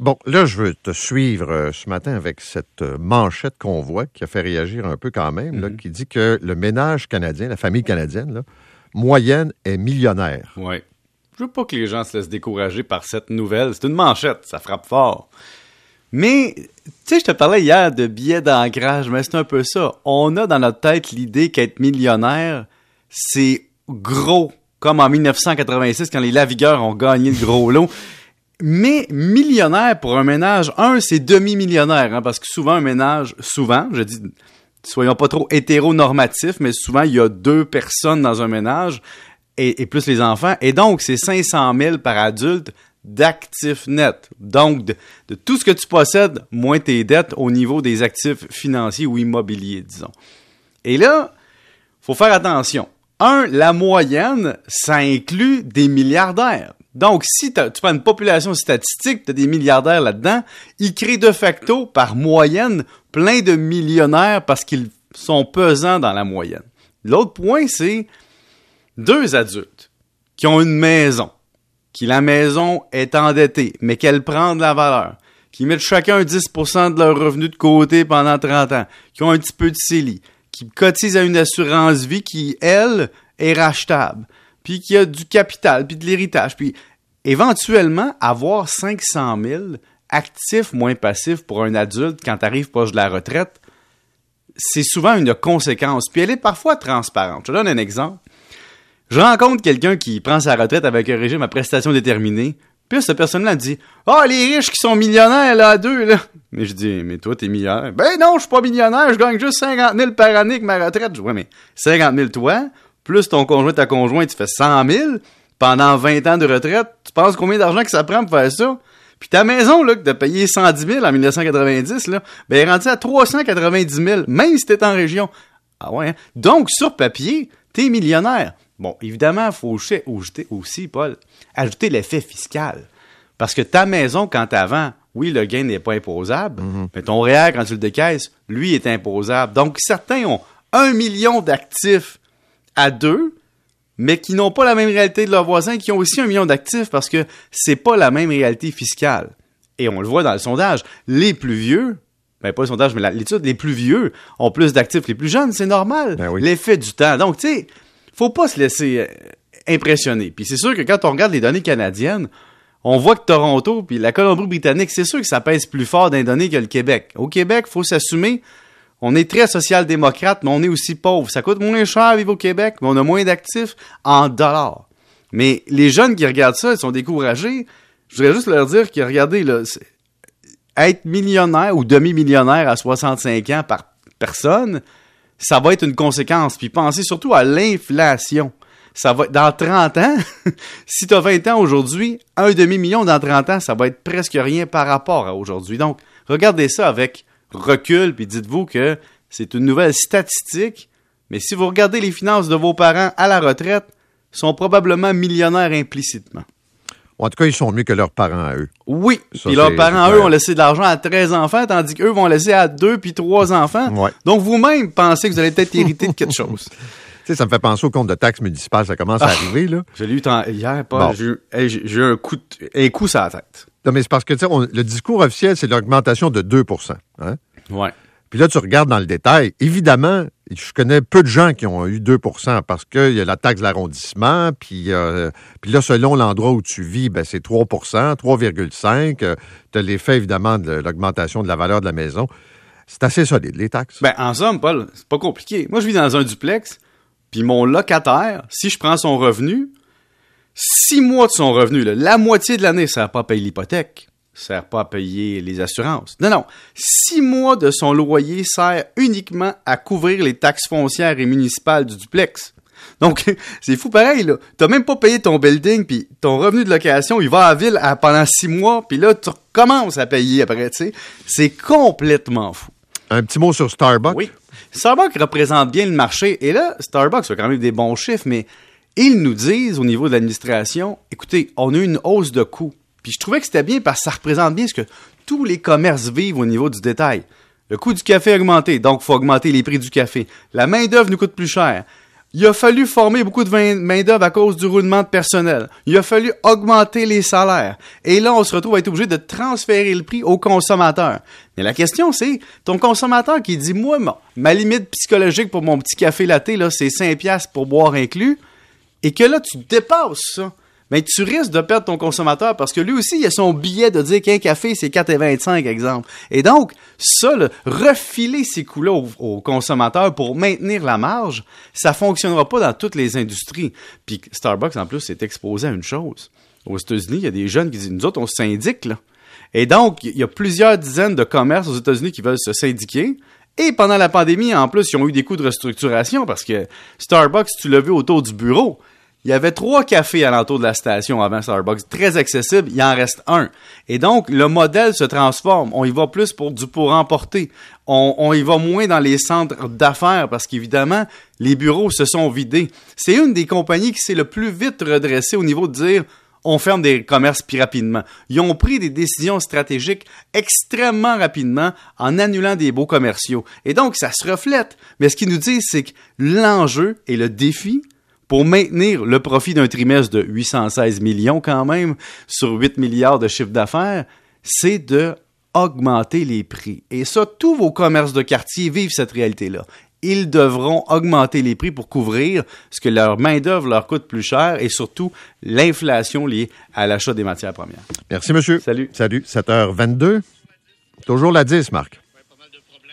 Bon, là, je veux te suivre euh, ce matin avec cette euh, manchette qu'on voit qui a fait réagir un peu quand même, là, Mhm. qui dit que le ménage canadien, la famille canadienne, là, moyenne est millionnaire. Oui. Je veux pas que les gens se laissent décourager par cette nouvelle. C'est une manchette, ça frappe fort. Mais, tu sais, je te parlais hier de billets d'ancrage, mais c'est un peu ça. On a dans notre tête l'idée qu'être millionnaire, c'est gros, comme en 1986 quand les Lavigueurs ont gagné le gros lot. Mais millionnaire pour un ménage, un, c'est demi-millionnaire, hein, parce que souvent un ménage, souvent, je dis, soyons pas trop hétéronormatifs, mais souvent il y a deux personnes dans un ménage et, plus les enfants, et donc c'est 500 000 par adulte d'actifs nets. Donc de, de tout ce que tu possèdes, moins tes dettes au niveau des actifs financiers ou immobiliers, disons. Et là, faut faire attention. Un, la moyenne, ça inclut des milliardaires. Donc, si tu prends une population statistique, tu as des milliardaires là-dedans, ils créent de facto, par moyenne, plein de millionnaires parce qu'ils sont pesants dans la moyenne. L'autre point, c'est deux adultes qui ont une maison, qui la maison est endettée, mais qu'elle prend de la valeur, qui mettent chacun 10% de leur revenu de côté pendant 30 ans, qui ont un petit peu de CELI, qui cotisent à une assurance vie qui, elle, est rachetable, puis qui a du capital, puis de l'héritage, puis éventuellement avoir 500 000 actifs moins passifs pour un adulte quand arrive proche de la retraite, c'est souvent une conséquence, puis elle est parfois transparente. Je te donne un exemple. Je rencontre quelqu'un qui prend sa retraite avec un régime à prestation déterminée. Puis cette personne-là dit Ah, les riches qui sont millionnaires, là, à deux, là. Mais je dis Mais toi, t'es millionnaire. Ben non, je suis pas millionnaire, je gagne juste 50 000 par année avec ma retraite. Je dis Ouais, mais 50 000 toi, plus ton conjoint, ta conjointe, tu fais 100 000 pendant 20 ans de retraite. Tu penses combien d'argent que ça prend pour faire ça? Puis ta maison, là, que t'as payé 110 000 en 1990, là, ben, elle est rendue à 390 000, même si t'es en région. Ah ouais, hein? Donc, sur papier, t'es millionnaire. Bon, évidemment, il faut aussi- ajouter aussi, Paul, ajouter l'effet fiscal. Parce que ta maison, quand t'as oui, le gain n'est pas imposable, mais ton réel, quand tu le décaisses, lui, est imposable. Donc, certains ont un million d'actifs à deux, mais qui n'ont pas la même réalité de leurs voisins, qui ont aussi un million d'actifs parce que c'est pas la même réalité fiscale. Et on le voit dans le sondage. Les plus vieux, ben pas le sondage, mais l'étude, les plus vieux ont plus d'actifs. Les plus jeunes, c'est normal. Ben oui. L'effet du temps. Donc, tu sais, faut pas se laisser euh, impressionner. Puis c'est sûr que quand on regarde les données canadiennes, on voit que Toronto puis la Colombie-Britannique, c'est sûr que ça pèse plus fort dans les données que le Québec. Au Québec, faut s'assumer. On est très social-démocrate, mais on est aussi pauvre. Ça coûte moins cher à vivre au Québec, mais on a moins d'actifs en dollars. Mais les jeunes qui regardent ça, ils sont découragés. Je voudrais juste leur dire que, regardez, être millionnaire ou demi-millionnaire à 65 ans par personne, ça va être une conséquence. Puis pensez surtout à l'inflation. Ça va dans 30 ans, si tu as 20 ans aujourd'hui, un demi-million dans 30 ans, ça va être presque rien par rapport à aujourd'hui. Donc, regardez ça avec recul, puis dites-vous que c'est une nouvelle statistique, mais si vous regardez les finances de vos parents à la retraite, ils sont probablement millionnaires implicitement. En tout cas, ils sont mieux que leurs parents à eux. Oui. Puis leurs parents, c'est eux, ont laissé de l'argent à 13 enfants, tandis qu'eux vont laisser à 2 puis 3 enfants. Ouais. Donc, vous-même pensez que vous allez peut-être hériter de quelque chose. Sais, ça me fait penser au compte de taxes municipales. Ça commence à Ah. arriver, là. Je l'ai eu tant- hier, Paul. Bon. J'ai eu- un coup, de- un coup sur la tête. Non, mais c'est parce que, tu sais, on- le discours officiel, c'est l'augmentation de 2% hein? Ouais. Puis là, tu regardes dans le détail. Évidemment, je connais peu de gens qui ont eu 2% parce qu'il y a la taxe de l'arrondissement, puis, euh, puis là, selon l'endroit où tu vis, ben, c'est 3% 3,5 Tu as l'effet, évidemment, de l'augmentation de la valeur de la maison. C'est assez solide, les taxes. Ben, en somme, Paul, c'est pas compliqué. Moi, je vis dans un duplex, puis mon locataire, si je prends son revenu, six mois de son revenu, là, la moitié de l'année, ça sert pas à payer l'hypothèque, ça sert pas à payer les assurances. Non, non. Six mois de son loyer sert uniquement à couvrir les taxes foncières et municipales du duplex. Donc, c'est fou pareil, là. T'as même pas payé ton building, puis ton revenu de location, il va à la ville à- pendant six mois, puis là, tu recommences à payer après, tu sais. C'est complètement fou. Un petit mot sur Starbucks. Oui. Starbucks représente bien le marché. Et là, Starbucks fait quand même des bons chiffres, mais ils nous disent au niveau de l'administration, écoutez, on a eu une hausse de coûts. Puis je trouvais que c'était bien parce que ça représente bien ce que tous les commerces vivent au niveau du détail. Le coût du café a augmenté, donc il faut augmenter les prix du café. La main-d'œuvre nous coûte plus cher. Il a fallu former beaucoup de main-d'œuvre à cause du roulement de personnel. Il a fallu augmenter les salaires. Et là, on se retrouve à être obligé de transférer le prix au consommateur. Mais la question, c'est ton consommateur qui dit Moi, ma limite psychologique pour mon petit café latte, c'est 5$ pour boire inclus. Et que là, tu dépasses ça mais tu risques de perdre ton consommateur parce que lui aussi, il a son billet de dire qu'un café, c'est 4,25, exemple. Et donc, ça, refiler ces coûts-là aux, consommateurs pour maintenir la marge, ça fonctionnera pas dans toutes les industries. Puis Starbucks, en plus, est exposé à une chose. Aux États-Unis, il y a des jeunes qui disent, nous autres, on syndique, là. Et donc, il y a plusieurs dizaines de commerces aux États-Unis qui veulent se syndiquer. Et pendant la pandémie, en plus, ils ont eu des coûts de restructuration parce que Starbucks, tu l'as vu autour du bureau, il y avait trois cafés alentour de la station avant Starbucks, très accessible, il en reste un. Et donc, le modèle se transforme. On y va plus pour du pour emporter. On, on y va moins dans les centres d'affaires parce qu'évidemment, les bureaux se sont vidés. C'est une des compagnies qui s'est le plus vite redressée au niveau de dire on ferme des commerces plus rapidement. Ils ont pris des décisions stratégiques extrêmement rapidement en annulant des beaux commerciaux. Et donc, ça se reflète. Mais ce qu'ils nous disent, c'est que l'enjeu et le défi, pour maintenir le profit d'un trimestre de 816 millions quand même sur 8 milliards de chiffre d'affaires, c'est de augmenter les prix. Et ça, tous vos commerces de quartier vivent cette réalité-là. Ils devront augmenter les prix pour couvrir ce que leur main-d'œuvre leur coûte plus cher et surtout l'inflation liée à l'achat des matières premières. Merci, monsieur. Salut. Salut. 7h22. Toujours la 10, Marc.